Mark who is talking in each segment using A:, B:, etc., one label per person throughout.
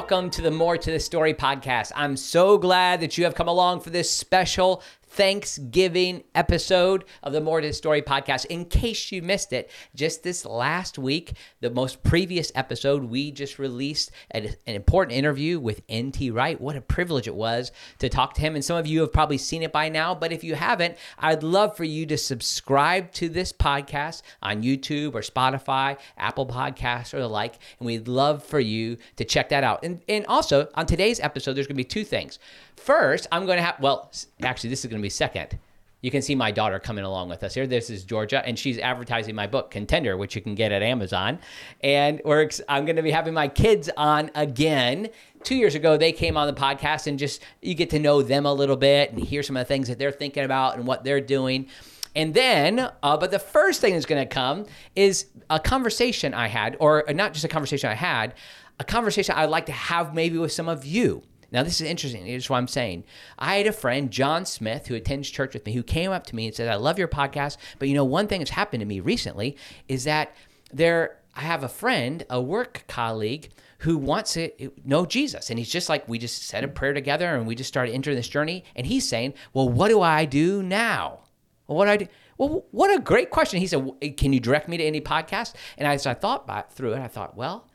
A: welcome to the More to the Story podcast. I'm so glad that you have come along for this special Thanksgiving episode of the More Story podcast. In case you missed it, just this last week, the most previous episode, we just released an, an important interview with N.T. Wright. What a privilege it was to talk to him. And some of you have probably seen it by now, but if you haven't, I'd love for you to subscribe to this podcast on YouTube or Spotify, Apple Podcasts, or the like. And we'd love for you to check that out. And, and also, on today's episode, there's going to be two things. First, I'm going to have, well, actually, this is going to be second. You can see my daughter coming along with us here. This is Georgia, and she's advertising my book, Contender, which you can get at Amazon. And we're, I'm going to be having my kids on again. Two years ago, they came on the podcast, and just you get to know them a little bit and hear some of the things that they're thinking about and what they're doing. And then, uh, but the first thing that's going to come is a conversation I had, or not just a conversation I had, a conversation I'd like to have maybe with some of you. Now, this is interesting. Here's what I'm saying. I had a friend, John Smith, who attends church with me, who came up to me and said, I love your podcast. But you know, one thing that's happened to me recently is that there, I have a friend, a work colleague, who wants to know Jesus. And he's just like, we just said a prayer together and we just started entering this journey. And he's saying, Well, what do I do now? Well, what do I do? Well, what a great question. He said, Can you direct me to any podcast? And as I thought through it, I thought, Well,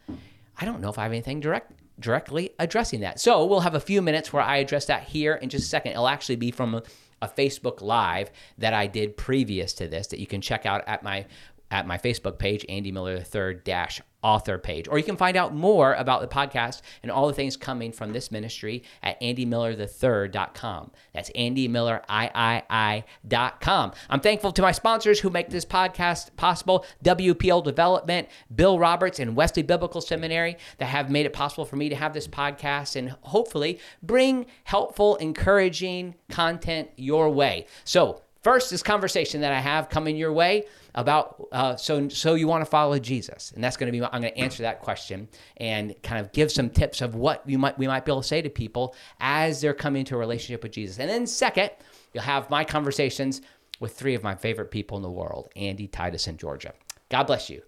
A: I don't know if I have anything direct directly addressing that. So we'll have a few minutes where I address that here in just a second. It'll actually be from a, Facebook Live that I did previous to this that you can check out at my at my Facebook page, Andy Miller III author page. Or you can find out more about the podcast and all the things coming from this ministry at andymillerthe3rd.com. That's andymilleriii.com. I'm thankful to my sponsors who make this podcast possible WPL Development, Bill Roberts, and Wesley Biblical Seminary that have made it possible for me to have this podcast and hopefully bring helpful, encouraging content your way. So, first, this conversation that I have coming your way about uh, so so you want to follow Jesus, and that's going to be I'm going to answer that question and kind of give some tips of what you might we might be able to say to people as they're coming into a relationship with Jesus. And then second, you'll have my conversations with three of my favorite people in the world, Andy, Titus, and Georgia. God bless you.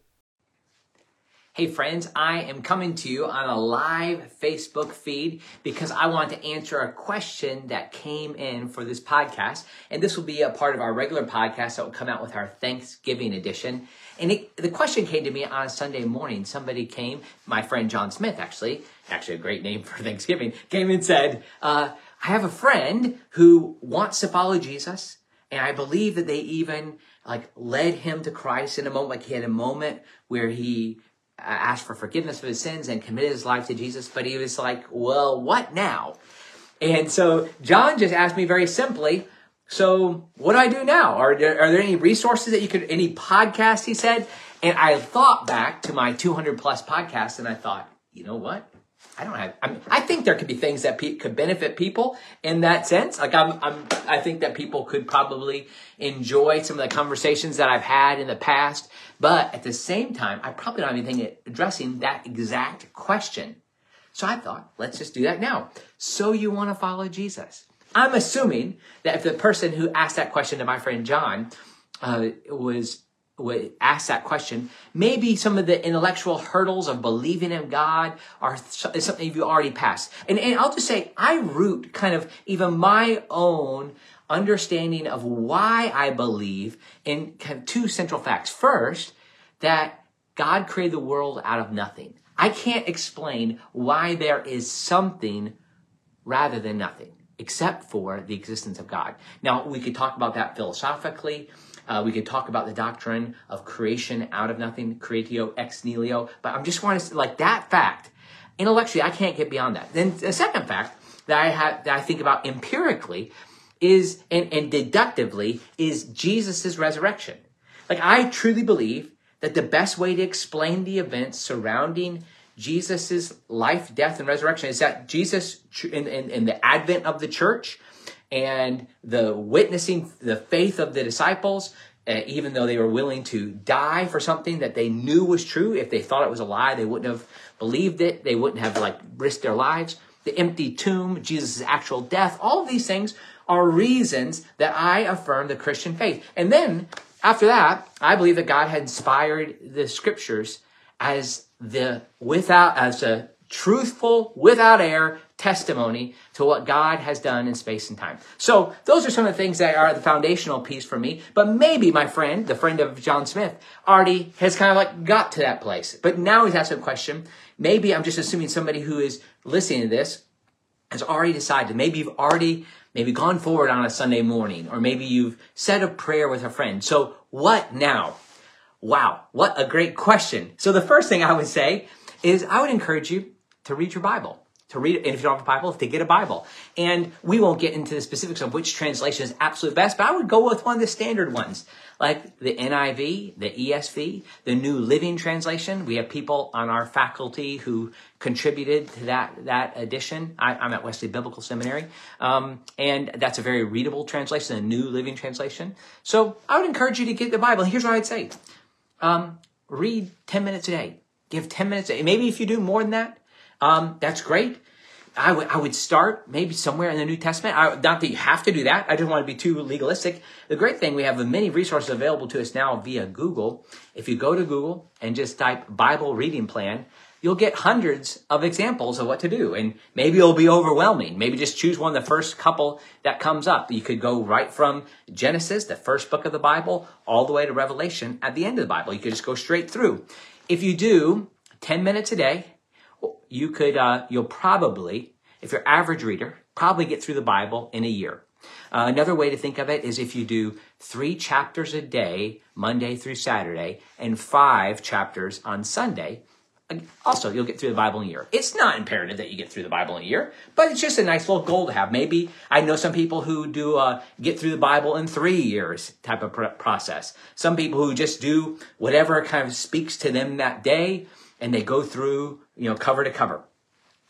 A: Hey friends, I am coming to you on a live Facebook feed because I want to answer a question that came in for this podcast. And this will be a part of our regular podcast that will come out with our Thanksgiving edition. And it, the question came to me on a Sunday morning. Somebody came, my friend John Smith actually, actually a great name for Thanksgiving, came and said, uh, I have a friend who wants to follow Jesus. And I believe that they even like led him to Christ in a moment, like he had a moment where he Uh, asked for forgiveness of his sins and committed his life to Jesus, but he was like, well, what now? And so John just asked me very simply, so what do I do now? Are there, are there any resources that you could, any podcast, he said? And I thought back to my 200 plus podcasts and I thought, you know what? I don't have. I mean, I think there could be things that pe- could benefit people in that sense. Like I'm, I'm, I think that people could probably enjoy some of the conversations that I've had in the past. But at the same time, I probably don't have anything addressing that exact question. So I thought, let's just do that now. So you want to follow Jesus? I'm assuming that if the person who asked that question to my friend John uh, was would ask that question, maybe some of the intellectual hurdles of believing in God are something you've already passed. And, and I'll just say, I root kind of even my own understanding of why I believe in kind of two central facts. First, that God created the world out of nothing. I can't explain why there is something rather than nothing, except for the existence of God. Now, we could talk about that philosophically. Uh, we could talk about the doctrine of creation out of nothing, creatio ex nihilo. But I'm just wanting to like that fact. Intellectually, I can't get beyond that. Then the second fact that I have that I think about empirically is and, and deductively is Jesus' resurrection. Like I truly believe that the best way to explain the events surrounding Jesus' life, death, and resurrection is that Jesus, in, in, in the advent of the church, and the witnessing the faith of the disciples, uh, even though they were willing to die for something that they knew was true. If they thought it was a lie, they wouldn't have believed it. They wouldn't have like risked their lives. The empty tomb, Jesus' actual death, all of these things are reasons that I affirm the Christian faith. And then after that, I believe that God had inspired the scriptures as the without as a truthful, without error testimony to what God has done in space and time. So those are some of the things that are the foundational piece for me. But maybe my friend, the friend of John Smith, already has kind of like got to that place. But now he's asked a question. Maybe I'm just assuming somebody who is listening to this has already decided. Maybe you've already maybe gone forward on a Sunday morning, or maybe you've said a prayer with a friend. So what now? Wow, what a great question. So the first thing I would say is I would encourage you to read your Bible. To read, and if you don't have a Bible, to get a Bible. And we won't get into the specifics of which translation is absolute best, but I would go with one of the standard ones, like the NIV, the ESV, the New Living Translation. We have people on our faculty who contributed to that that edition. I, am at Wesley Biblical Seminary, um, and that's a very readable translation, a New Living Translation. So I would encourage you to get the Bible. Here's what I'd say: um, read ten minutes a day. Give ten minutes. A day. Maybe if you do more than that, um, that's great. I would I would start maybe somewhere in the New Testament. I, not that you have to do that. I don't want to be too legalistic. The great thing we have many resources available to us now via Google. If you go to Google and just type Bible reading plan, you'll get hundreds of examples of what to do, and maybe it'll be overwhelming. Maybe just choose one of the first couple that comes up. You could go right from Genesis, the first book of the Bible, all the way to Revelation at the end of the Bible. You could just go straight through. If you do ten minutes a day you could, uh, you'll probably, if you're average reader, probably get through the Bible in a year. Uh, another way to think of it is if you do three chapters a day, Monday through Saturday, and five chapters on Sunday, also you'll get through the Bible in a year. It's not imperative that you get through the Bible in a year, but it's just a nice little goal to have. Maybe I know some people who do uh, get through the Bible in three years type of process. Some people who just do whatever kind of speaks to them that day and they go through, you know, cover to cover.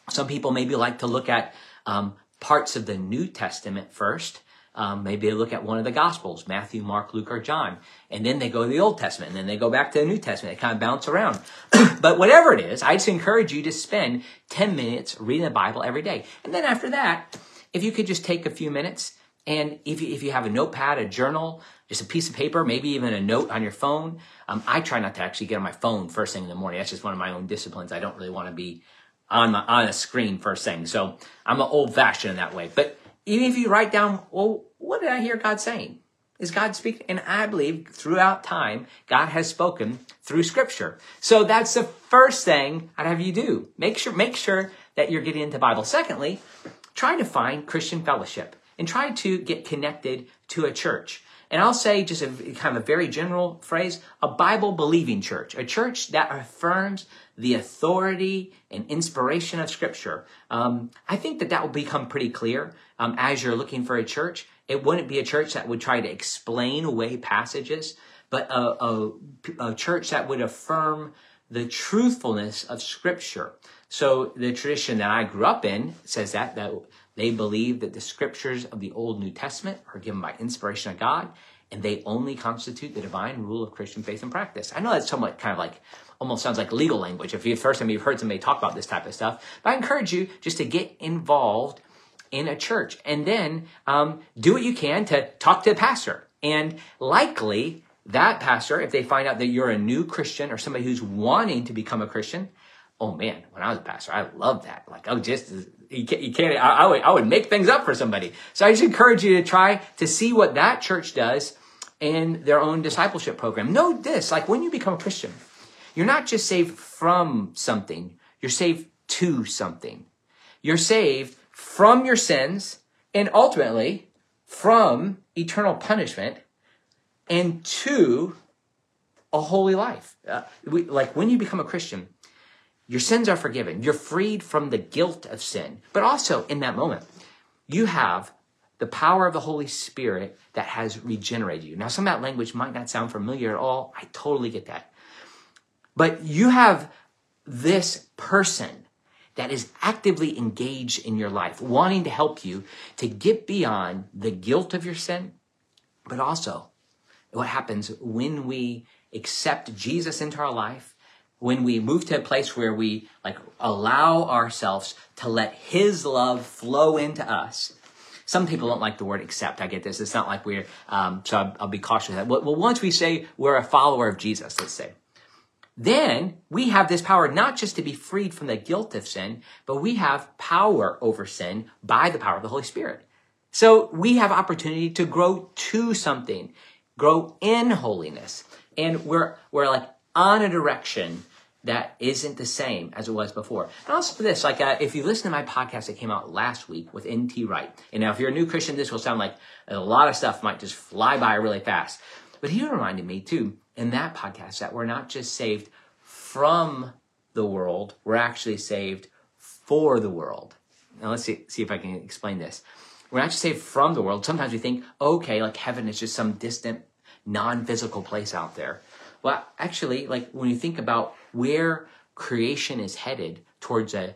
A: Some people maybe like to look at um, parts of the New Testament first. Um, maybe they look at one of the Gospels, Matthew, Mark, Luke, or John, and then they go to the Old Testament, and then they go back to the New Testament. They kind of bounce around. but whatever it is, I just encourage you to spend 10 minutes reading the Bible every day. And then after that, if you could just take a few minutes, and if you, if you have a notepad, a journal, just a piece of paper, maybe even a note on your phone. Um, I try not to actually get on my phone first thing in the morning. That's just one of my own disciplines. I don't really want to be on my, on a screen first thing. So I'm old fashioned in that way. But even if you write down, well, what did I hear God saying? Is God speaking? And I believe throughout time, God has spoken through scripture. So that's the first thing I'd have you do. Make sure, make sure that you're getting into Bible. Secondly, try to find Christian fellowship and try to get connected to a church. And I'll say just a kind of a very general phrase, a Bible believing church, a church that affirms the authority and inspiration of scripture. Um, I think that that will become pretty clear um, as you're looking for a church. It wouldn't be a church that would try to explain away passages, but a, a, a church that would affirm the truthfulness of scripture. So the tradition that I grew up in says that, that they believe that the scriptures of the Old New Testament are given by inspiration of God, and they only constitute the divine rule of Christian faith and practice. I know that's somewhat kind of like almost sounds like legal language if you first time you've heard somebody talk about this type of stuff. But I encourage you just to get involved in a church and then um, do what you can to talk to the pastor. And likely that pastor, if they find out that you're a new Christian or somebody who's wanting to become a Christian, oh man, when I was a pastor, I loved that. Like, oh, just you can't, you can't I, I, would, I would make things up for somebody. So I just encourage you to try to see what that church does in their own discipleship program. Know this, like when you become a Christian, you're not just saved from something, you're saved to something. You're saved from your sins and ultimately from eternal punishment and to a holy life. Uh, we, like when you become a Christian, your sins are forgiven. You're freed from the guilt of sin. But also in that moment, you have the power of the Holy Spirit that has regenerated you. Now, some of that language might not sound familiar at all. I totally get that. But you have this person that is actively engaged in your life, wanting to help you to get beyond the guilt of your sin, but also what happens when we accept Jesus into our life when we move to a place where we like allow ourselves to let his love flow into us some people don't like the word accept i get this it's not like we're um, so I'll, I'll, be cautious of that well, well once we say we're a follower of jesus let's say then we have this power not just to be freed from the guilt of sin, but we have power over sin by the power of the Holy Spirit. So we have opportunity to grow to something, grow in holiness. And we're, we're like on a direction that isn't the same as it was before. And also for this, like uh, if you listen to my podcast that came out last week with N.T. Wright, and now if you're a new Christian, this will sound like a lot of stuff might just fly by really fast. But he reminded me too in that podcast that we're not just saved from the world, we're actually saved for the world. Now let's see, see if I can explain this. We're not just saved from the world. Sometimes we think, okay, like heaven is just some distant, non-physical place out there. Well, actually, like when you think about where creation is headed towards a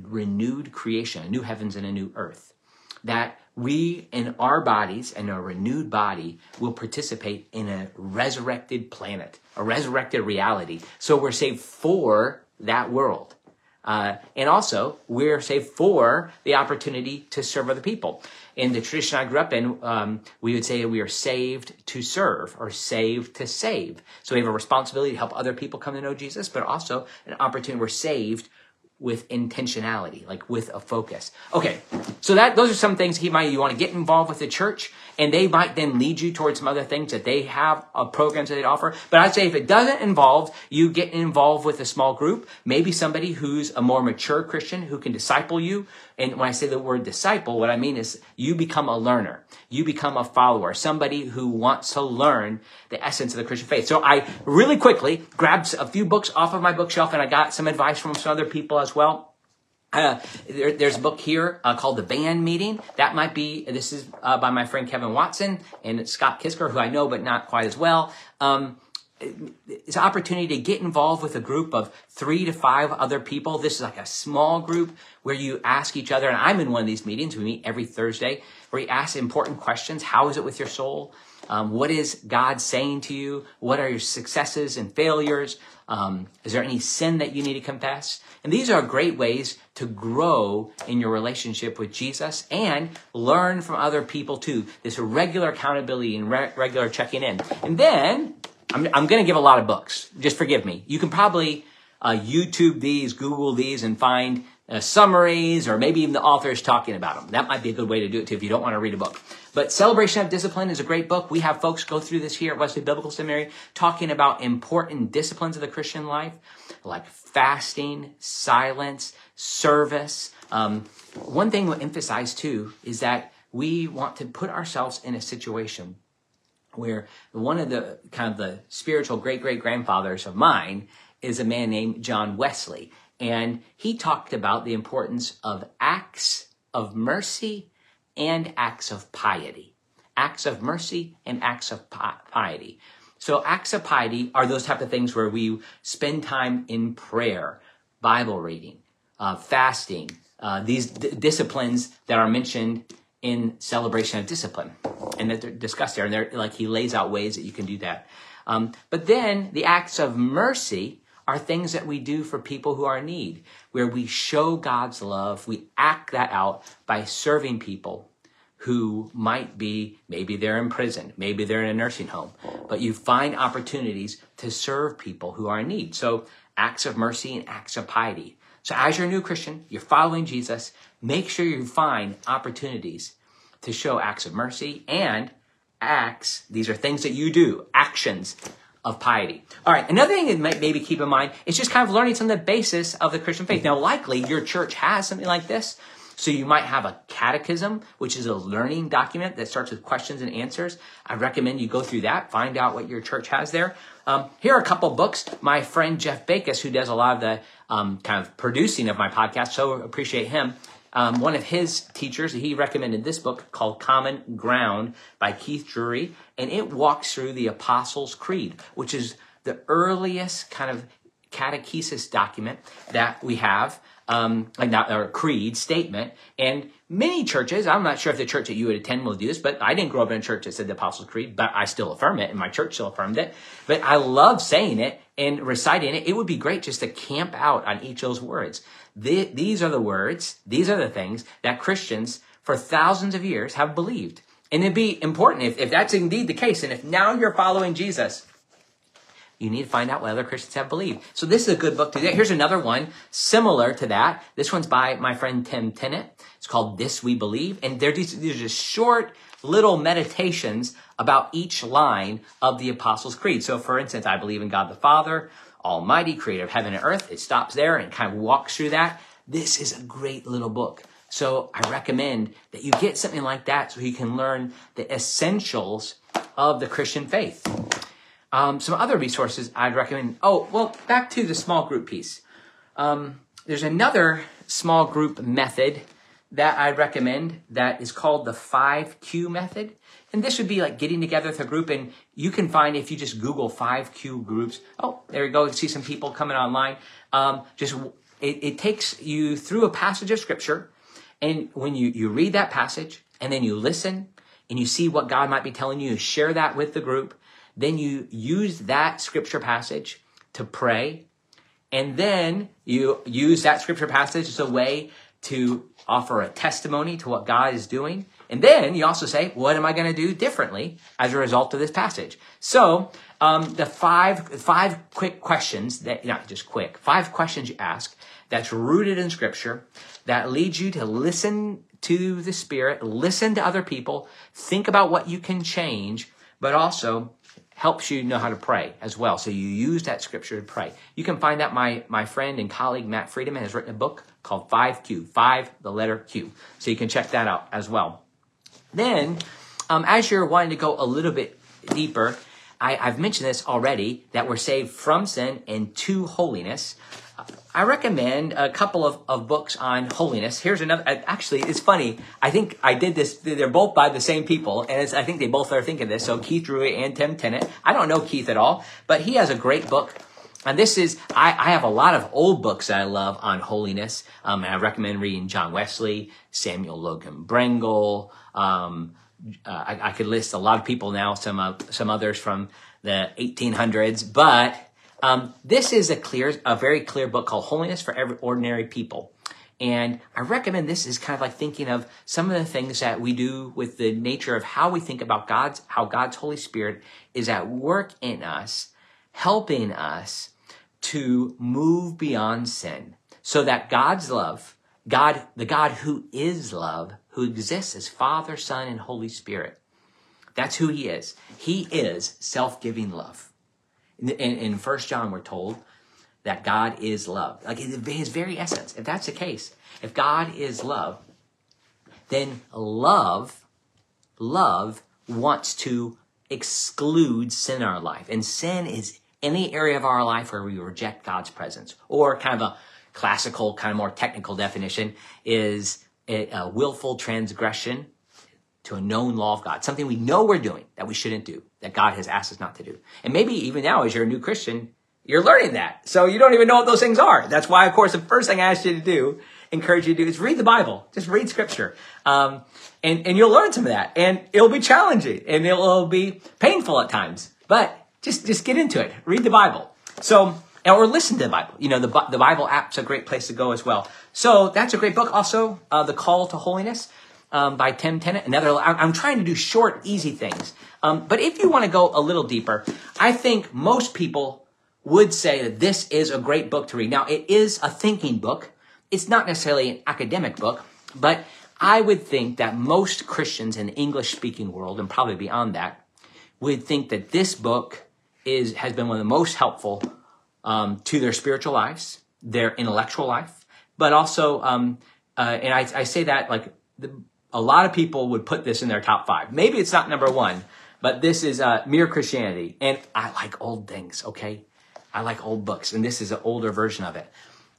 A: renewed creation, a new heavens and a new earth, that we in our bodies and a renewed body will participate in a resurrected planet, a resurrected reality. So we're saved for that world. Uh, and also, we're saved for the opportunity to serve other people. In the tradition I grew up in, um, we would say we are saved to serve or saved to save. So we have a responsibility to help other people come to know Jesus, but also an opportunity. We're saved with intentionality, like with a focus. Okay, so that those are some things he might you want to get involved with the church, and they might then lead you towards some other things that they have uh, programs that they offer. But I'd say if it doesn't involve you getting involved with a small group, maybe somebody who's a more mature Christian who can disciple you, and when I say the word disciple, what I mean is you become a learner. You become a follower, somebody who wants to learn the essence of the Christian faith. So I really quickly grabbed a few books off of my bookshelf and I got some advice from some other people as well. Uh, there, there's a book here uh, called The Band Meeting. That might be, this is uh, by my friend Kevin Watson and Scott Kisker, who I know but not quite as well. Um, it's an opportunity to get involved with a group of three to five other people. This is like a small group where you ask each other, and I'm in one of these meetings. We meet every Thursday where you ask important questions. How is it with your soul? Um, what is God saying to you? What are your successes and failures? Um, is there any sin that you need to confess? And these are great ways to grow in your relationship with Jesus and learn from other people too. This regular accountability and re- regular checking in. And then I'm, I'm going to give a lot of books. Just forgive me. You can probably uh, YouTube these, Google these, and find uh, summaries or maybe even the authors talking about them. That might be a good way to do it too if you don't want to read a book. But Celebration of Discipline is a great book. We have folks go through this here at Wesley Biblical Seminary talking about important disciplines of the Christian life, like fasting, silence, service. Um, one thing we'll emphasize too is that we want to put ourselves in a situation where one of the kind of the spiritual great great grandfathers of mine is a man named John Wesley. And he talked about the importance of acts of mercy and acts of piety. Acts of mercy and acts of piety. So acts of piety are those type of things where we spend time in prayer, Bible reading, uh, fasting, uh, these d- disciplines that are mentioned in celebration of discipline and that they're discussed there. And they're like he lays out ways that you can do that. Um, but then the acts of mercy are things that we do for people who are in need, where we show God's love. We act that out by serving people who might be, maybe they're in prison, maybe they're in a nursing home, but you find opportunities to serve people who are in need. So acts of mercy and acts of piety. So as you're a new Christian, you're following Jesus, make sure you find opportunities to show acts of mercy and acts. These are things that you do, actions of piety. All right, another thing that might maybe keep in mind is just kind of learning some of the basis of the Christian faith. Now, likely your church has something like this. So you might have a catechism, which is a learning document that starts with questions and answers. I recommend you go through that, find out what your church has there. Um, here are a couple books. My friend Jeff Bacus, who does a lot of the um, kind of producing of my podcast, so appreciate him. Um, one of his teachers, he recommended this book called Common Ground by Keith Drury, and it walks through the Apostles' Creed, which is the earliest kind of catechesis document that we have um, like not, or creed statement. And many churches, I'm not sure if the church that you would attend will do this, but I didn't grow up in a church that said the Apostles' Creed, but I still affirm it, and my church still affirmed it. But I love saying it and reciting it. It would be great just to camp out on each of those words. The, these are the words, these are the things that Christians for thousands of years have believed. And it'd be important if, if that's indeed the case, and if now you're following Jesus, you need to find out what other Christians have believed. So this is a good book to do. Here's another one similar to that. This one's by my friend Tim Tennent. It's called This We Believe. And they're these, these are just short little meditations about each line of the Apostles' Creed. So for instance, I believe in God the Father, Almighty, creator of heaven and earth. It stops there and kind of walks through that. This is a great little book. So I recommend that you get something like that so you can learn the essentials of the Christian faith. Um, some other resources I'd recommend. Oh, well, back to the small group piece. Um, there's another small group method that I'd recommend that is called the 5Q method. And this would be like getting together with a group, and you can find if you just Google 5Q groups. Oh, there you go. You see some people coming online. Um, just it, it takes you through a passage of scripture, and when you, you read that passage, and then you listen, and you see what God might be telling you, you share that with the group, then you use that scripture passage to pray, and then you use that scripture passage as a way to offer a testimony to what God is doing. And then you also say, what am I going to do differently as a result of this passage? So, um, the five, five quick questions that, not just quick, five questions you ask that's rooted in scripture that leads you to listen to the Spirit, listen to other people, think about what you can change, but also helps you know how to pray as well. So you use that scripture to pray. You can find that my, my friend and colleague Matt Friedeman has written a book called 5Q, 5, the letter Q. So you can check that out as well. Then, um, as you're wanting to go a little bit deeper, I, I've mentioned this already that we're saved from sin and to holiness. I recommend a couple of, of books on holiness. Here's another. Actually, it's funny. I think I did this. They're both by the same people, and I think they both are thinking this. So Keith Drury and Tim Tennent. I don't know Keith at all, but he has a great book. And this is, I, I have a lot of old books that I love on holiness. Um, I recommend reading John Wesley, Samuel Logan Brengle. Um, uh, I, I, could list a lot of people now, some, uh, some others from the 1800s, but um, this is a clear, a very clear book called Holiness for Every Ordinary People. And I recommend this is kind of like thinking of some of the things that we do with the nature of how we think about God's, how God's Holy Spirit is at work in us, helping us to move beyond sin so that God's love, God, the God who is love, who exists as Father, Son, and Holy Spirit, that's who he is. He is self-giving love. In, in, 1 John, we're told that God is love. Like in his very essence. If that's the case, if God is love, then love, love wants to exclude sin in our life. And sin is any area of our life where we reject God's presence. Or kind of a classical, kind of more technical definition is a, a willful transgression to a known law of God, something we know we're doing that we shouldn't do, that God has asked us not to do. And maybe even now, as you're a new Christian, you're learning that. So you don't even know what those things are. That's why, of course, the first thing I asked you to do, encourage you to do, is read the Bible. Just read scripture. Um, and, and you'll learn some of that. And it'll be challenging and it'll be painful at times. But just, just get into it. Read the Bible. So, or listen to the Bible. You know, the, the Bible app's a great place to go as well. So that's a great book. Also, uh, The Call to Holiness um, by Tim Tennent. Another, I'm trying to do short, easy things. Um, but if you want to go a little deeper, I think most people would say that this is a great book to read. Now, it is a thinking book. It's not necessarily an academic book, but I would think that most Christians in the English speaking world, and probably beyond that, would think that this book is, has been one of the most helpful um, to their spiritual lives, their intellectual life, but also, um, uh, and I, I, say that like the, a lot of people would put this in their top five. Maybe it's not number one, but this is uh, Mere Christianity. And I like old things, okay? I like old books, and this is an older version of it.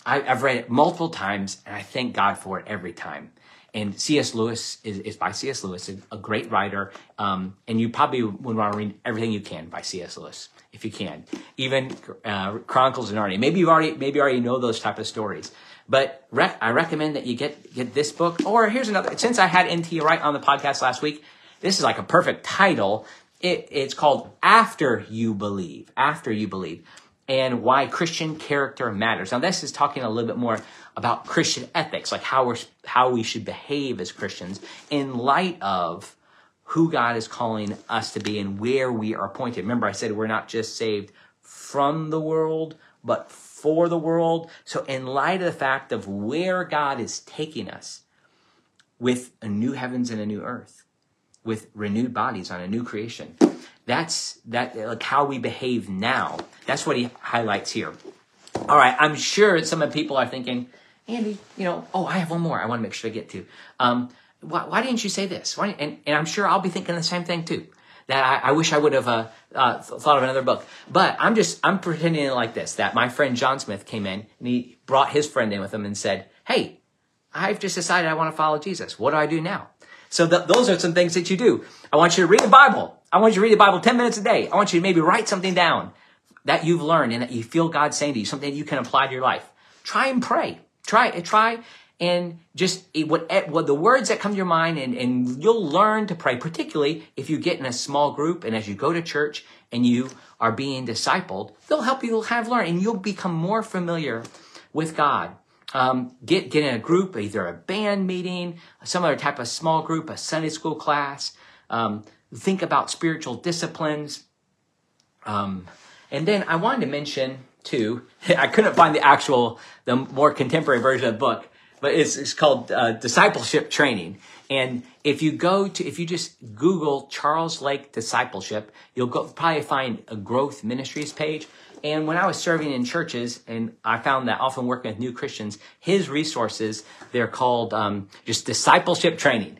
A: I, have read it multiple times, and I thank God for it every time. And C.S. Lewis is, is by C.S. Lewis, a, great writer. Um, and you probably would want to read everything you can by C.S. Lewis, if you can. Even uh, Chronicles of Narnia. Maybe you already maybe you already know those type of stories. But rec- I recommend that you get get this book. Or here's another. Since I had N.T. Wright on the podcast last week, this is like a perfect title. It, it's called After You Believe. After You Believe. And why Christian character matters. Now, this is talking a little bit more about Christian ethics, like how we're how we should behave as Christians in light of who God is calling us to be and where we are appointed. Remember, I said we're not just saved from the world, but for the world. So, in light of the fact of where God is taking us with a new heavens and a new earth, with renewed bodies on a new creation, that's that like how we behave now. That's what he highlights here. All right, I'm sure some of the people are thinking, Andy, you know, oh, I have one more I want to make sure I get to. Um, why, why didn't you say this? Why, and, and I'm sure I'll be thinking the same thing too. That I, I wish I would have uh, uh, thought of another book. But I'm just, I'm pretending it like this, that my friend John Smith came in and he brought his friend in with him and said, hey, I've just decided I want to follow Jesus. What do I do now? So th- those are some things that you do. I want you to read the Bible. I want you to read the Bible 10 minutes a day. I want you to maybe write something down that you've learned and that you feel God saying to you, something you can apply to your life. Try and pray. Try, try and just what, what the words that come to your mind and, and you'll learn to pray, particularly if you get in a small group and as you go to church and you are being discipled, they'll help you have learned and you'll become more familiar with God. Um, get, get in a group, either a band meeting, some other type of small group, a Sunday school class. Um, think about spiritual disciplines. Um, and then I wanted to mention too, I couldn't find the actual, the more contemporary version of the book, but it's, it's called uh, discipleship training. And if you go to, if you just Google Charles Lake discipleship, you'll go probably find a growth ministries page. And when I was serving in churches, and I found that often working with new Christians, his resources, they're called um, just discipleship training.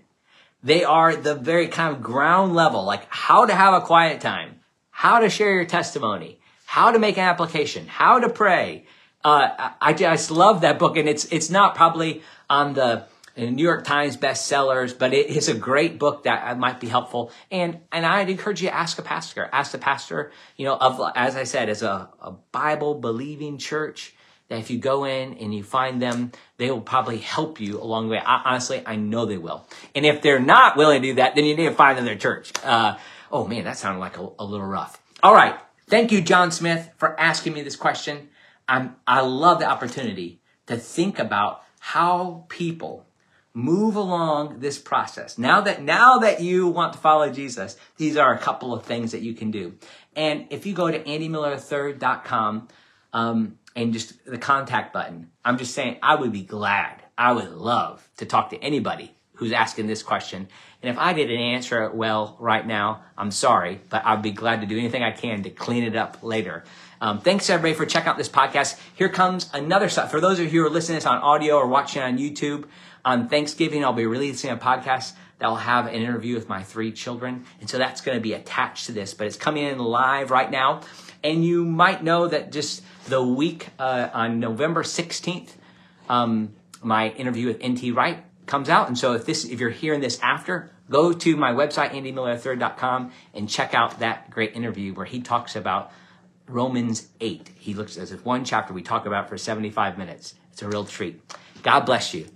A: They are the very kind of ground level, like how to have a quiet time, how to share your testimony, how to make an application, how to pray, uh, I just love that book, and it's it's not probably on the New York Times bestsellers, but it is a great book that might be helpful. And and I'd encourage you to ask a pastor, ask the pastor, you know, of as I said, as a, a Bible believing church. That if you go in and you find them, they will probably help you along the way. I, honestly, I know they will. And if they're not willing to do that, then you need to find another church. Uh, oh man, that sounded like a, a little rough. All right. Thank you, John Smith, for asking me this question. I'm, I love the opportunity to think about how people move along this process. Now that, now that you want to follow Jesus, these are a couple of things that you can do. And if you go to andymillerthird.com, um, and just the contact button, I'm just saying I would be glad. I would love to talk to anybody who's asking this question. And if I didn't answer it well right now, I'm sorry, but I'd be glad to do anything I can to clean it up later. Um, thanks everybody for checking out this podcast. Here comes another stuff. For those of you who are listening to this on audio or watching on YouTube, on Thanksgiving, I'll be releasing a podcast that will have an interview with my three children. And so that's going to be attached to this, but it's coming in live right now. And you might know that just the week uh, on November 16th, um, my interview with NT Wright comes out. And so if this, if you're hearing this after, go to my website, andymillerthird.com and check out that great interview where he talks about Romans 8. He looks as if one chapter we talk about for 75 minutes. It's a real treat. God bless you.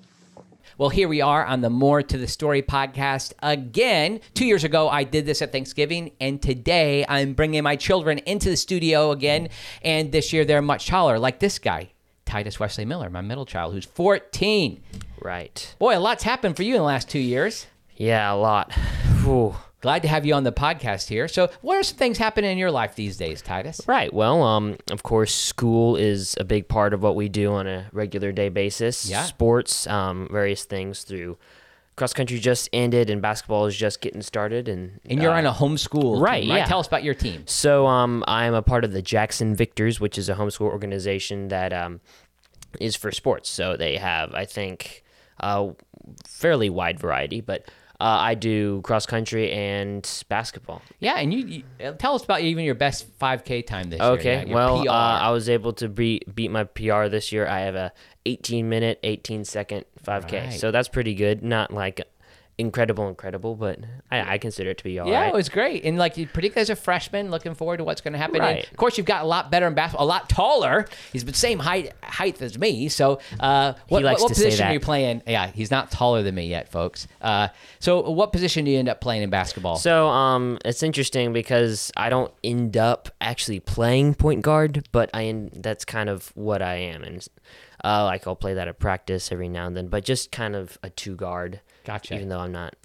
A: Well, here we are on the More to the Story podcast again. Two years ago, I did this at Thanksgiving, and today I'm bringing my children into the studio again. And this year, they're much taller, like this guy, Titus Wesley Miller, my middle child, who's 14.
B: Right.
A: Boy, a lot's happened for you in the last two years.
B: Yeah, a lot. Whew.
A: Glad to have you on the podcast here. So, what are some things happening in your life these days, Titus?
B: Right. Well, um, of course, school is a big part of what we do on a regular day basis.
A: Yeah.
B: Sports, um, various things through cross country just ended and basketball is just getting started and
A: And you're
B: uh,
A: on a homeschool
B: right,
A: team, right?
B: yeah.
A: Tell us about your team.
B: So um, I'm a part of the Jackson Victors, which is a homeschool organization that um, is for sports. So they have, I think, a fairly wide variety, but uh, I do cross country and basketball.
A: Yeah, and you, you uh, tell us about even your best 5K time this year.
B: Okay, well, uh, I was able to beat beat my PR this year. I have a 18 minute, 18 second 5K,
A: Right.
B: so that's pretty good. Not like incredible, incredible, but I, I consider it to be all
A: yeah,
B: right.
A: it was great. And like, particularly as a freshman, looking forward to what's going to happen. And
B: Right.
A: of course, you've got a lot better in basketball, a lot taller. He's the same height height as me. So, uh, what, what, what position are you playing? Yeah, he's not taller than me yet, folks. Uh, so, what position do you end up playing in basketball?
B: So um, it's interesting because I don't end up actually playing point guard, but I en- that's kind of what I am, and uh, like I'll play that at practice every now and then, but just kind of a two guard.
A: Gotcha.
B: Even though I'm not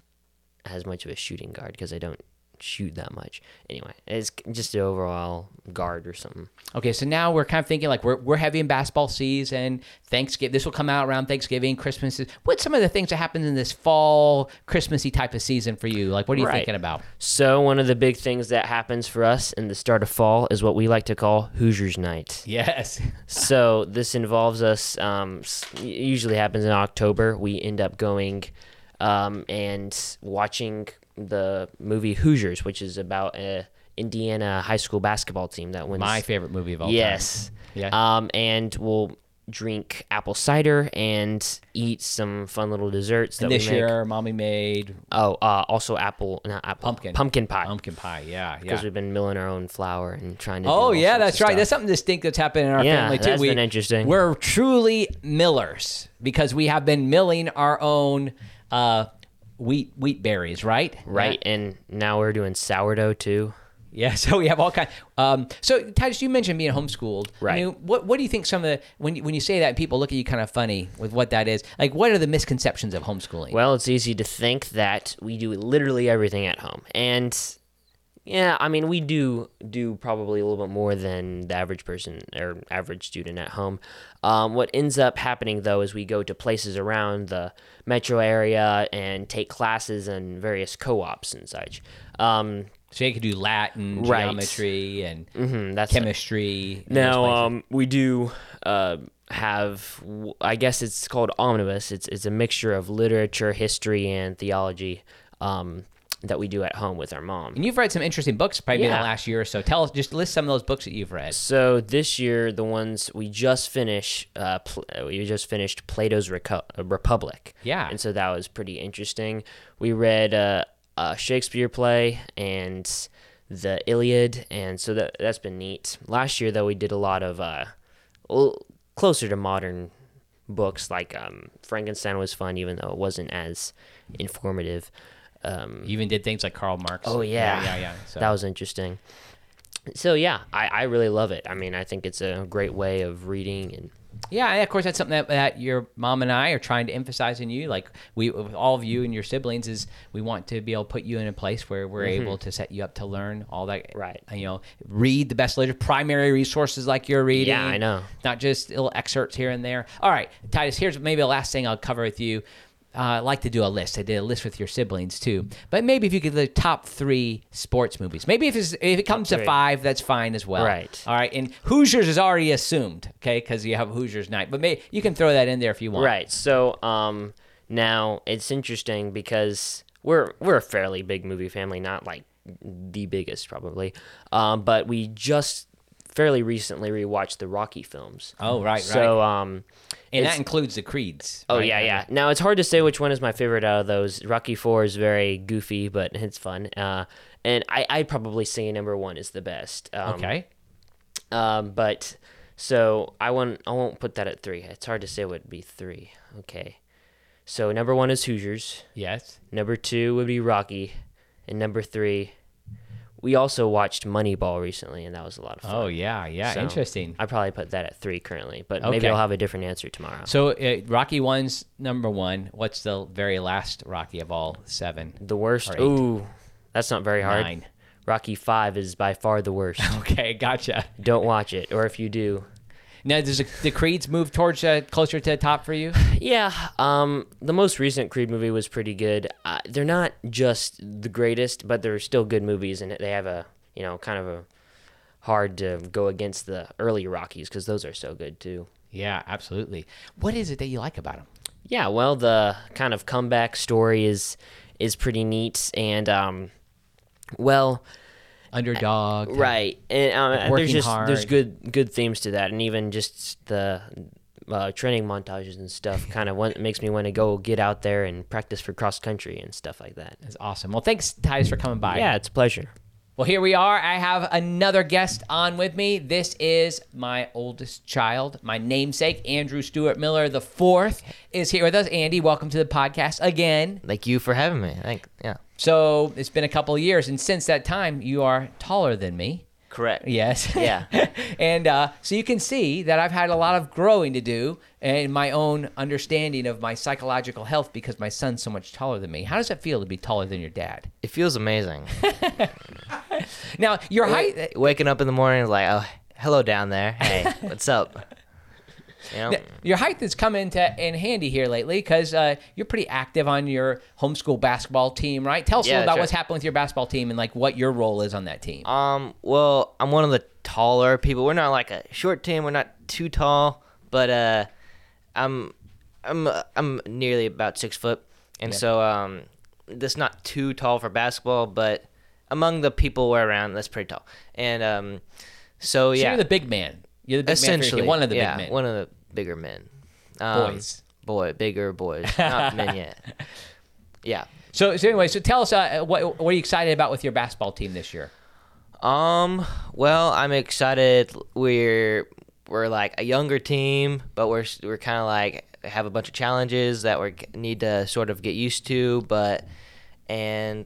B: as much of a shooting guard because I don't shoot that much. Anyway, it's just an overall guard or something.
A: Okay, so now we're kind of thinking like we're, we're heavy in basketball season. Thanksgiving, this will come out around Thanksgiving, Christmas. What's some of the things that happen in this fall, Christmassy type of season for you? Like, what are you
B: Right.
A: thinking about?
B: So one of the big things that happens for us in the start of fall is what we like to call Hoosiers Night.
A: Yes.
B: so this involves us. Um, usually happens in October. We end up going um, and watching the movie Hoosiers, which is about a Indiana high school basketball team that wins.
A: My favorite movie of all time.
B: yes.
A: Yeah.
B: Um, and we'll drink apple cider and eat some fun little desserts that
A: and this
B: we make.
A: year, mommy made
B: Oh, uh, also apple, not apple,
A: Pumpkin.
B: pumpkin pie.
A: pumpkin pie. Yeah,
B: Because
A: yeah.
B: we've been milling our own flour and trying to.
A: Oh yeah, that's right. That's something distinct that's happened in our
B: Yeah,
A: family too.
B: that's been interesting.
A: We're truly millers because we have been milling our own uh, wheat wheat berries, right?
B: Right, and now we're doing sourdough too.
A: Yeah, so we have all kind. Um, so Titus, you mentioned being homeschooled. I
B: Right.
A: mean, what what do you think? Some of the when you, when you say that, people look at you kind of funny with what that is. Like, what are the misconceptions of homeschooling?
B: Well, it's easy to think that we do literally everything at home, and yeah, I mean we do do probably a little bit more than the average person or average student at home. Um, what ends up happening though is we go to places around the metro area and take classes in various co-ops and such. Um,
A: so you could do Latin,
B: Right.
A: geometry, and
B: mhm, that's
A: chemistry. in
B: Now, um, we do uh, have, I guess it's called omnibus. It's it's a mixture of literature, history, and theology um, that we do at home with our mom.
A: and you've read some interesting books probably in the last year or so. Tell us, just list some of those books that you've read.
B: So this year, the ones we just finished, uh, pl- uh, we just finished Plato's Reco- uh, Republic.
A: Yeah.
B: and so that was pretty interesting. We read uh, a Shakespeare play and the Iliad, and so that that's been neat. Last year, though, we did a lot of uh, l- closer to modern books, like um, Frankenstein was fun, even though it wasn't as informative. Um,
A: You even did things like Karl Marx.
B: Oh yeah,
A: yeah, yeah. So.
B: that was interesting. So yeah, I, I really love it. I mean, I think it's a great way of reading and
A: Yeah, of course that's something that, that your mom and I are trying to emphasize in you. Like we, with all of you and your siblings, is we want to be able to put you in a place where we're able to set you up to learn all that.
B: Mm-hmm. Right.
A: You know, read the best literature, primary resources like you're reading.
B: Yeah, I know.
A: Not just little excerpts here and there. All right, Titus. Here's maybe the last thing I'll cover with you. Uh, I like to do a list. I did a list with your siblings too. But maybe if you could the top three sports movies. Maybe if it's, if it comes to five, that's fine as well.
B: Right.
A: All right. And Hoosiers is already assumed, okay, because you have Hoosiers night. But may, you can throw that in there if you want.
B: right. So um, now it's interesting because we're we're a fairly big movie family, not like the biggest probably, um, but we just fairly recently rewatched the Rocky films.
A: Oh, right, right.
B: So um,
A: and that includes the creeds.
B: Oh
A: right?
B: yeah, yeah. Now it's hard to say which one is my favorite out of those. Rocky Four is very goofy, but it's fun. Uh, and I I'd probably say number one is the best. Um,
A: Okay.
B: Um, but so I won't I won't put that at three. It's hard to say what would be three. Okay. So number one is Hoosiers.
A: Yes.
B: Number two would be Rocky, and number three, we also watched Moneyball recently, and that was a lot of fun.
A: Oh yeah, yeah.
B: So,
A: Interesting.
B: I probably put that at three currently, but
A: Okay.
B: maybe I'll have a different answer tomorrow.
A: So uh, Rocky one's number one. What's the very last Rocky of all seven?
B: The worst. Ooh, that's not very hard.
A: Nine.
B: Rocky Five is by far the worst.
A: Okay, gotcha.
B: Don't watch it, or if you do,
A: Now, does the, the creeds move towards uh, closer to the top for you?
B: yeah. Um, the most recent Creed movie was pretty good. Uh, they're not just the greatest, but they're still good movies, and they have a you know kind of a hard to go against the early Rockies because those are so good too.
A: Yeah, absolutely. What is it that you like about them?
B: Yeah, well, the kind of comeback story is is pretty neat, and um, well,
A: Underdog.
B: right and um,
A: working
B: there's just there's good good themes to that and even just the uh, training montages and stuff kind of makes me want to go get out there and practice for cross country and stuff like that
A: That's awesome. Well, thanks, Titus, for coming by.
B: yeah it's a pleasure
A: Well, here we are. I have another guest on with me. This is my oldest child, my namesake, Andrew Stewart Miller the fourth, is here with us. Andy, welcome to the podcast again.
C: Thank you for having me. Thank yeah.
A: So it's been a couple of years, and since that time, you are taller than me.
C: correct.
A: Yes.
C: Yeah.
A: and uh, so you can see that I've had a lot of growing to do in my own understanding of my psychological health because my son's so much taller than me. How does it feel to be taller than your dad?
C: It feels amazing.
A: Now, your height.
C: Wake- waking up in the morning like, oh, hello down there. Hey, what's up? You know?
A: Your height has come into in handy here lately because uh, you're pretty active on your homeschool basketball team, right? Tell us a little about what's happened with your basketball team and like what your role is on that team.
C: Um, well, I'm one of the taller people. We're not like a short team. We're not too tall, but uh, I'm I'm uh, I'm nearly about six foot, and so um, that's not too tall for basketball, but among the people we're around, that's pretty tall. And um, so
A: So
C: yeah,
A: you're the big man. You're the big man
C: essentially
A: team, one of the
C: yeah,
A: big men.
C: one of the bigger men. Um,
A: Boys.
C: boy, bigger boys, not men yet. Yeah.
A: So, so anyway, so tell us uh, what what are you excited about with your basketball team this year?
C: Um. Well, I'm excited. We're we're like a younger team, but we're we're kind of like have a bunch of challenges that we need to sort of get used to. But and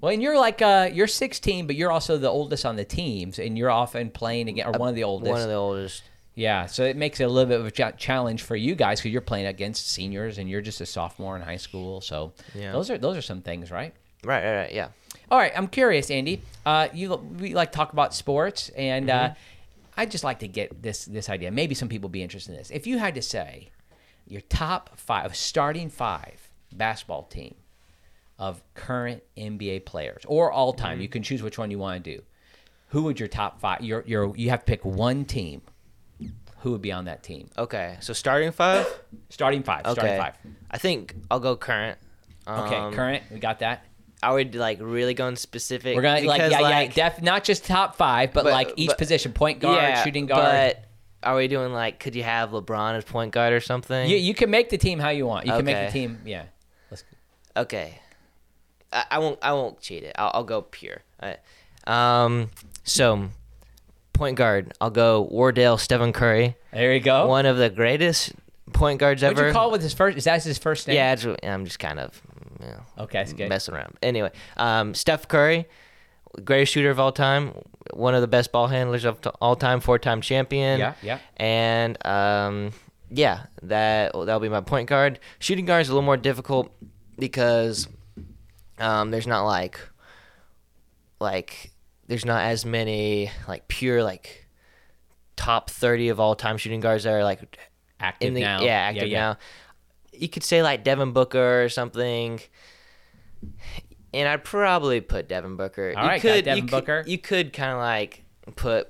A: Well, and you're like uh, you're 16, but you're also the oldest on the teams, and you're often playing again, or one of the oldest.
C: one of the oldest.
A: Yeah, so it makes it a little bit of a challenge for you guys because you're playing against seniors, and you're just a sophomore in high school. So
C: Yeah.
A: those are those are some things, right?
C: Right. Right. Right. Yeah.
A: All right, I'm curious, Andy. Uh, you we like talk about sports, and uh, I'd just like to get this this idea. Maybe some people be interested in this. If you had to say your top five, starting five basketball team of current NBA players or all time, you can choose which one you want to do. Who would your top five? Your your you have to pick one team. Who would be on that team?
C: Okay. So starting five.
A: Starting five.
C: Okay.
A: Starting five.
C: I think I'll go current.
A: Okay,
C: Um,
A: current. We got that.
C: I would like really going specific.
A: We're gonna like yeah
C: like,
A: yeah def not just top five, but,
C: But-
A: like each
C: but-
A: position, point guard,
C: yeah,
A: shooting guard.
C: But are we doing like? Could you have LeBron as point guard or something?
A: You, you can make the team how you want. You can make the team, yeah. Let's,
C: Okay. I, I won't. I won't cheat it. I'll, I'll go pure. Right. Um. So, point guard. I'll go Wardell Stephen Curry,
A: there you go.
C: one of the greatest point guards
A: What'd
C: ever.
A: you call with his first? Is that his first name?
C: yeah, I'm just kind of you know,
A: Okay, that's good.
C: messing around. Anyway, um, Steph Curry, greatest shooter of all time, one of the best ball handlers of all time, four-time champion.
A: Yeah, yeah.
C: And um, yeah, that that'll be my point guard. Shooting guard is a little more difficult because um, there's not like like there's not as many like pure like top 30 of all time shooting guards that are like
A: Active
C: the
A: now.
C: yeah active now. You could say like Devin Booker or something. And I'd probably put Devin Booker.
A: All
C: you
A: right, got
C: could,
A: Devin
C: you
A: Booker.
C: Could, you could kind of like put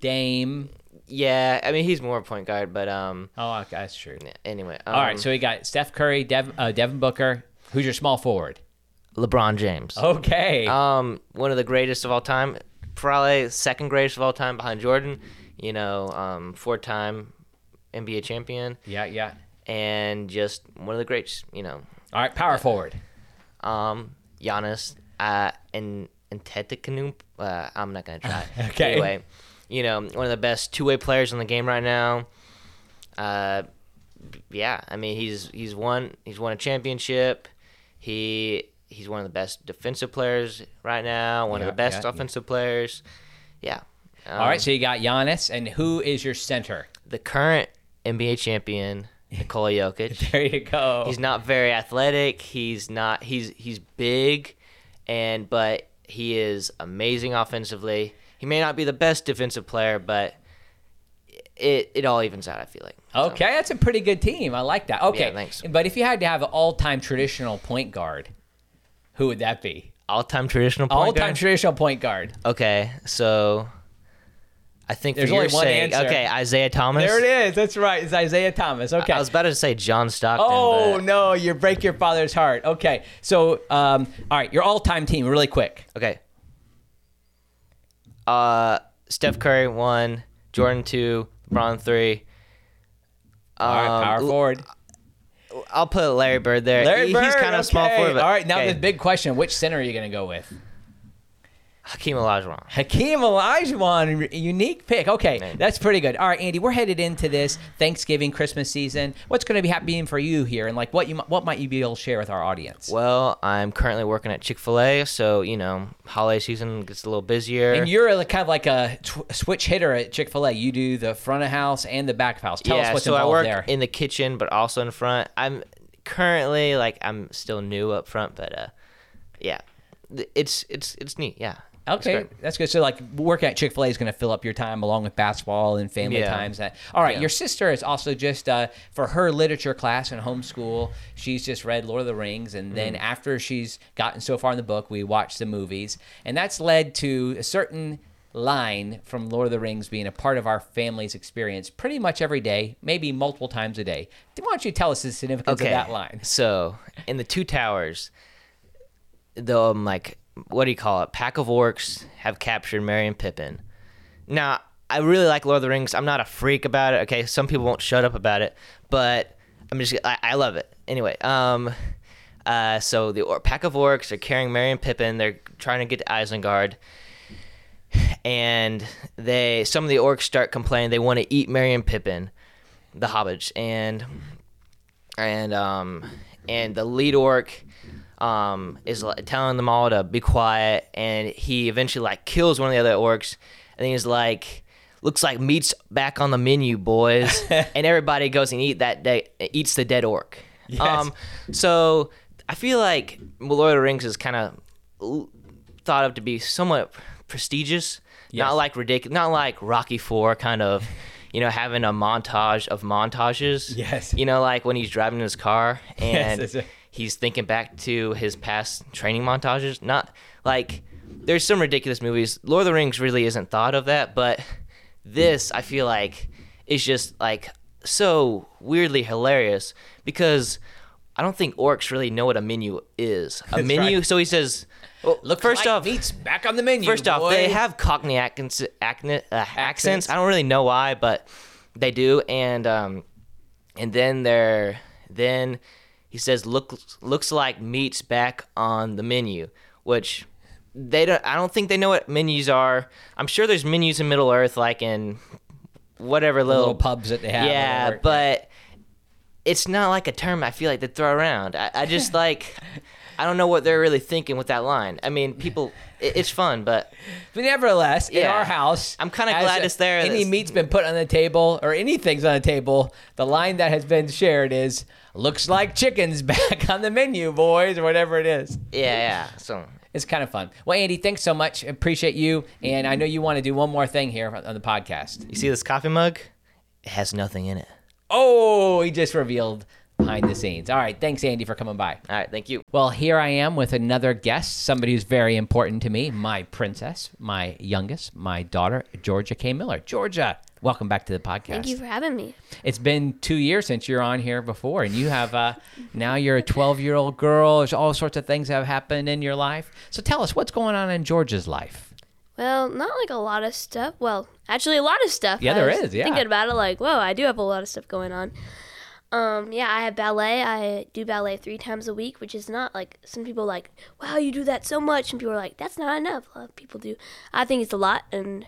A: Dame.
C: yeah, I mean he's more point guard, but um,
A: Oh, okay, that's true.
C: anyway. Um,
A: All right, so we got Steph Curry, Dev, uh, Devin Booker. Who's your small forward?
C: LeBron James,
A: Okay.
C: um, one of the greatest of all time, probably second greatest of all time behind Jordan. You know, um, four-time NBA champion,
A: yeah, yeah.
C: and just one of the greats. You know,
A: All right, power forward.
C: um, Giannis, uh, and and Antetokounmpo. Uh, I'm not gonna try.
A: Okay.
C: Anyway, you know, one of the best two-way players in the game right now. Uh, yeah, I mean he's he's won he's won a championship. He he's one of the best defensive players right now. One
A: Yeah,
C: of the best
A: yeah, yeah.
C: offensive players. Yeah. Um,
A: All right, so you got Giannis, and who is your center?
C: the current NBA champion, Nikola Jokic.
A: There you go.
C: He's not very athletic. He's not. He's he's big, and but he is amazing offensively. He may not be the best defensive player, but it it all evens out. I feel like. So,
A: Okay, that's a pretty good team. I like that. Okay,
C: thanks.
A: But if you had to have an all-time traditional point guard, who would that be?
C: all-time traditional point guard.
A: All-time
C: guard?
A: traditional point guard.
C: okay, so I think
A: There's
C: for your
A: only one
C: sake,
A: answer.
C: okay, Isiah Thomas.
A: There it is. That's right. It's Isiah Thomas. Okay.
C: I was about to say John Stockton.
A: oh
C: but-
A: no, you break your father's heart. Okay, so um, all right, your all-time team, really quick.
C: Okay. Uh, Steph Curry one, Jordan two, LeBron three.
A: All right,
C: Um,
A: power
C: l-
A: forward.
C: I'll put Larry Bird there.
A: Larry
C: He-
A: Bird.
C: He's kind of small
A: okay.
C: forward. But,
A: All right, now
C: okay.
A: the big question: Which center are you going to go with?
C: Hakeem Olajuwon.
A: Hakeem Olajuwon, unique pick. Okay, that's pretty good. All right, Andy, we're headed into this Thanksgiving Christmas season. What's going to be happening for you here, and like what you what might you be able to share with our audience?
C: Well, I'm currently working at Chick Fil A, so you know, holiday season gets a little busier.
A: And you're kind of like a tw- switch hitter at Chick Fil A. You do the front of house and the back of house. Tell
C: yeah,
A: us what's
C: so I work
A: there.
C: in the kitchen, but also in front. I'm currently like I'm still new up front, but uh, yeah, it's it's it's neat. Yeah.
A: Okay,
C: great.
A: that's good. So, like, working at Chick Fil A is going to fill up your time along with basketball and family
C: Yeah.
A: times. That all right.
C: Yeah.
A: Your sister is also just uh, for her literature class in homeschool. She's just read Lord of the Rings, and
C: Mm.
A: then after she's gotten so far in the book, we watched the movies, and that's led to a certain line from Lord of the Rings being a part of our family's experience pretty much every day, maybe multiple times a day. Why don't you tell us the significance of that line?
C: So in the two towers, the um, like what do you call it? Pack of orcs have captured Merry Pippin. Now I really like Lord of the Rings. I'm not a freak about it. Okay, some people won't shut up about it, but I'm just I, I love it anyway. Um, uh, so the or- pack of orcs are carrying Merry and Pippin. They're trying to get to Isengard. And they, some of the orcs start complaining they want to eat Merry and Pippin, the hobbits, and and um and the lead orc um is like, telling them all to be quiet and he eventually like kills one of the other orcs and he's like looks like meat's back on the menu boys and everybody goes and eat that day eats the dead orc
A: Yes.
C: um so i feel like lord of the rings is kind of thought of to be somewhat prestigious
A: Yes.
C: not like ridiculous not like rocky 4 kind of you know having a montage of montages
A: Yes.
C: you know, like when he's driving his car and
A: Yes,
C: he's thinking back to his past training montages. Not like there's some ridiculous movies. Lord of the Rings really isn't thought of that, but this I feel like is just like so weirdly hilarious because I don't think orcs really know what a menu is. A
A: That's
C: menu.
A: right.
C: So he says, well,
A: Look,
C: first off,
A: meat's back on the menu.
C: First off, they have Cockney accents, accent, uh. Accents. I don't really know why, but they do. And um, and then they're then he says, "Look, looks like meat's back on the menu," which they don't. I don't think they know what menus are. I'm sure there's menus in Middle Earth, like in whatever little,
A: little pubs that they have.
C: yeah, but it's not like a term I feel like they throw around. I, I just like. I don't know what they're really thinking with that line. I mean, people, it, it's fun, but
A: But nevertheless, in
C: Yeah.
A: our house,
C: I'm kinda
A: as
C: glad it's there.
A: Any
C: That's-
A: meat's been put on the table, or anything's on the table. The line that has been shared is, "Looks like chicken's back on the menu, boys," or whatever it is.
C: yeah, yeah. So
A: It's kind of fun. Well, Andy, thanks so much. Appreciate you, and I know you want to do one more thing here on the podcast.
C: you see this coffee mug? It has nothing in it.
A: Oh, he just revealed behind the scenes. All right, thanks, Andy, for coming by.
C: All right, thank you.
A: Well, here I am with another guest, somebody who's very important to me, my princess, my youngest, my daughter, Georgia K. Miller. Georgia, welcome back to the podcast.
D: Thank you for having me.
A: It's been two years since you're on here before, and you have uh, now you're a 12 year old girl. There's all sorts of things that have happened in your life. So tell us what's going on in Georgia's life.
D: Well, not like a lot of stuff. Well, actually, a lot of stuff.
A: Yeah,
D: I
A: there
D: was
A: is, yeah.
D: Thinking about it, like, whoa, I do have a lot of stuff going on. Um, yeah, I have ballet. I do ballet three times a week, which is not like some people like, wow, you do that so much, and people are like, that's not enough. A lot of people do. I think it's a lot, and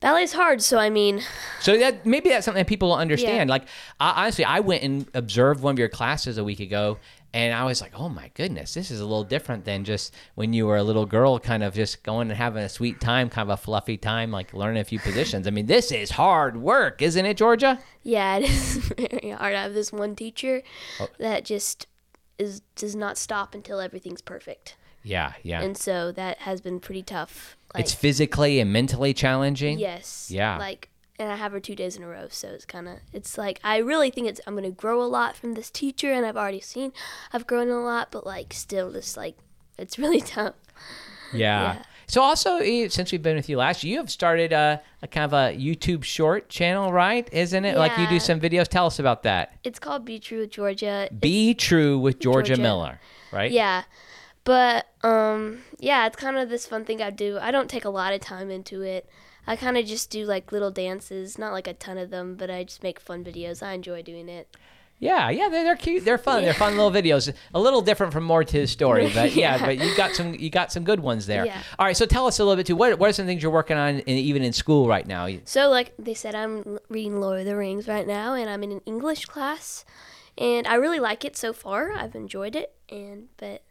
D: ballet's hard. So I mean,
A: So that maybe that's something that people will understand.
D: Yeah.
A: Like I, honestly, I went and observed one of your classes a week ago, and I was like, "Oh my goodness, this is a little different than just when you were a little girl, kind of just going and having a sweet time, kind of a fluffy time, like learning a few positions." I mean, this is hard work, isn't it, Georgia?
D: yeah, it is very hard. I have this one teacher
A: Oh.
D: that just is does not stop until everything's perfect,
A: Yeah, yeah.
D: and so that has been pretty tough. Like,
A: it's physically and mentally challenging.
D: Yes.
A: Yeah.
D: Like, and I have her two days in a row, so it's kind of, it's like I really think it's I'm gonna grow a lot from this teacher, and I've already seen I've grown a lot, but like still, just like it's really tough.
A: Yeah.
D: Yeah.
A: So also, since we've been with you last, you have started a, a kind of a YouTube short channel, right? Isn't it? Like you do some videos. Tell us about that.
D: It's called Be True with Georgia.
A: Be true with Georgia,
D: Georgia.
A: Miller, right?
D: Yeah. But um yeah, it's kind of this fun thing I do. I don't take a lot of time into it. I kind of just do like little dances, not like a ton of them, but I just make fun videos. I enjoy doing it.
A: Yeah, yeah, they're, they're cute. They're fun. They're fun little videos. A little different from more to the story, but yeah,
D: Yeah.
A: but you got some you got some good ones there.
D: Yeah.
A: All right, so tell us a little bit too. What what are some things you're working on, in, even in school right now?
D: So, like they said, I'm reading Lord of the Rings right now, and I'm in an English class, and I really like it so far. I've enjoyed it, and but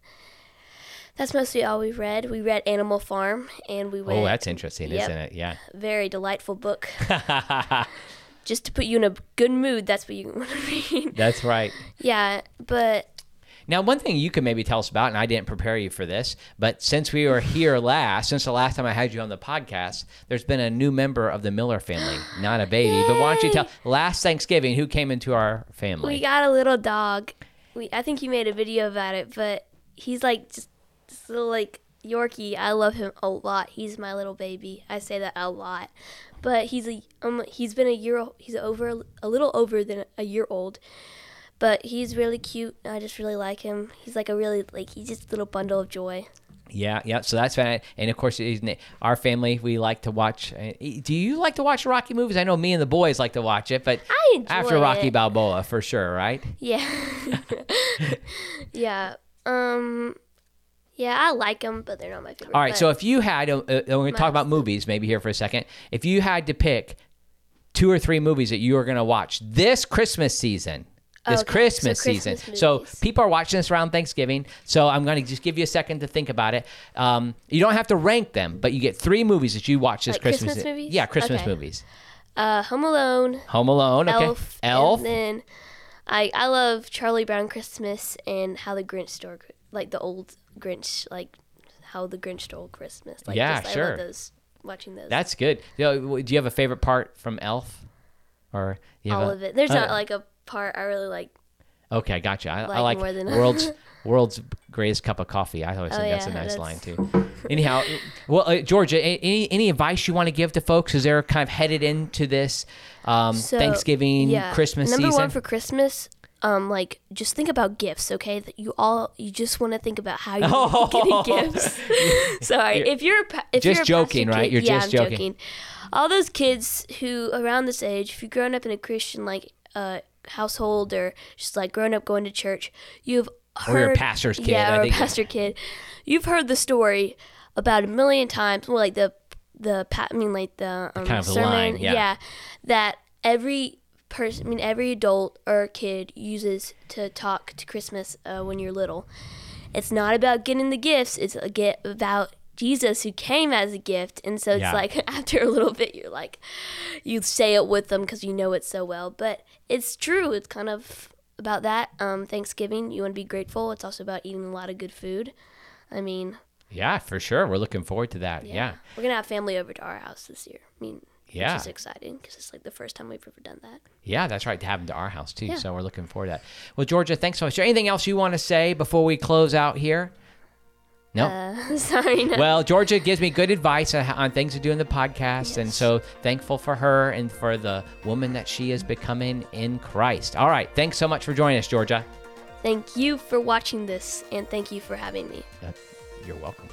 D: that's mostly all we've read. We read Animal Farm, and we read
A: Oh, that's interesting,
D: Yep.
A: isn't it? Yeah.
D: very delightful book. Just to put you in a good mood, that's what you want to read.
A: That's right.
D: yeah, but
A: Now, one thing you could maybe tell us about, and I didn't prepare you for this, but since we were here last, since the last time I had you on the podcast, there's been a new member of the Miller family, not a baby. But why don't you tell? Last Thanksgiving, who came into our family?
D: we got a little dog. We I think you made a video about it, but he's like just little like Yorkie. I love him a lot. He's my little baby. I say that a lot. But he's a um he's been a year he's over a little over than a year old. But he's really cute. I just really like him. He's like a really like he's just a little bundle of joy.
A: Yeah, yeah. So that's fine. And of course, our family, we like to watch. uh, Do you like to watch Rocky movies? I know me and the boys like to watch it, but
D: I enjoy
A: after Rocky
D: it.
A: Balboa, for sure, right?
D: Yeah. yeah. Um yeah, I like them, but they're not my favorite.
A: All right.
D: but-
A: So if you had, uh, uh, we're going to talk about movies maybe here for a second. If you had to pick two or three movies that you are going to watch this Christmas season, this
D: Okay, so
A: Christmas,
D: Christmas
A: season. So
D: movies.
A: people are watching this around Thanksgiving. So I'm going to just give you a second to think about it. Um, you don't have to rank them, but you get three movies that you watch this
D: Like
A: Christmas.
D: Christmas movies?
A: Yeah, Christmas
D: Okay.
A: movies.
D: uh Home Alone,
A: Home Alone. Okay.
D: Elf,
A: Elf.
D: and then I I love Charlie Brown Christmas and How the Grinch Stole like the old Grinch like How the Grinch Stole Christmas. Like
A: Yeah,
D: just, I
A: sure.
D: love those watching those.
A: That's good. You do you have a favorite part from Elf? Or you have
D: all
A: a-
D: of it. There's
A: uh,
D: not like a part I really like.
A: Okay, gotcha. I I
D: like I
A: like,
D: more than-
A: world's world's greatest cup of coffee. I always
D: Oh,
A: think that's a nice
D: that's-
A: line too. Anyhow, well, uh, Georgia, any any advice you want to give to folks as they're kind of headed into this um,
D: So,
A: Thanksgiving,
D: yeah.
A: Christmas
D: Number
A: season?
D: one for Christmas. Um, like just think about gifts, okay? That you all you just want to think about how you're
A: Oh.
D: getting gifts. Sorry, if you're a pa- if
A: Just
D: you're
A: joking, right?
D: kid-
A: You're
D: yeah,
A: just
D: I'm
A: joking.
D: All those kids who around this age, if you've grown up in a Christian like uh, household or just like grown up going to church, you've
A: Or you're a
D: heard
A: pastor's kid,
D: Yeah,
A: I
D: or
A: think-
D: a pastor kid. You've heard the story about a million times. Well, like the the I mean, like the um,
A: kind of
D: sermon.
A: line, yeah.
D: that every person, I mean, every adult or kid uses to talk to Christmas uh, when you're little. It's not about getting the gifts. It's about Jesus who came as a gift, and so it's
A: Yeah.
D: like after a little bit, you're like, you say it with them because you know it so well. But it's true. It's kind of about that. Um, Thanksgiving, you want to be grateful. It's also about eating a lot of good food. I mean,
A: yeah, for sure. We're looking forward to that. Yeah.
D: we're gonna have family over to our house this year. I mean,
A: Yeah.
D: which is exciting because it's like the first time we've ever done that.
A: Yeah, that's right. To have them to our house too.
D: Yeah.
A: So we're looking forward to that. Well, Georgia, thanks so much. Is there anything else you want to say before we close out here? No.
D: Uh, sorry. No.
A: Well, Georgia gives me good advice on, on things to do in the podcast, and so thankful for her and for the woman that she is becoming in Christ. All right, thanks so much for joining us, Georgia.
D: Thank you for watching this, and thank you for having me.
A: You're welcome.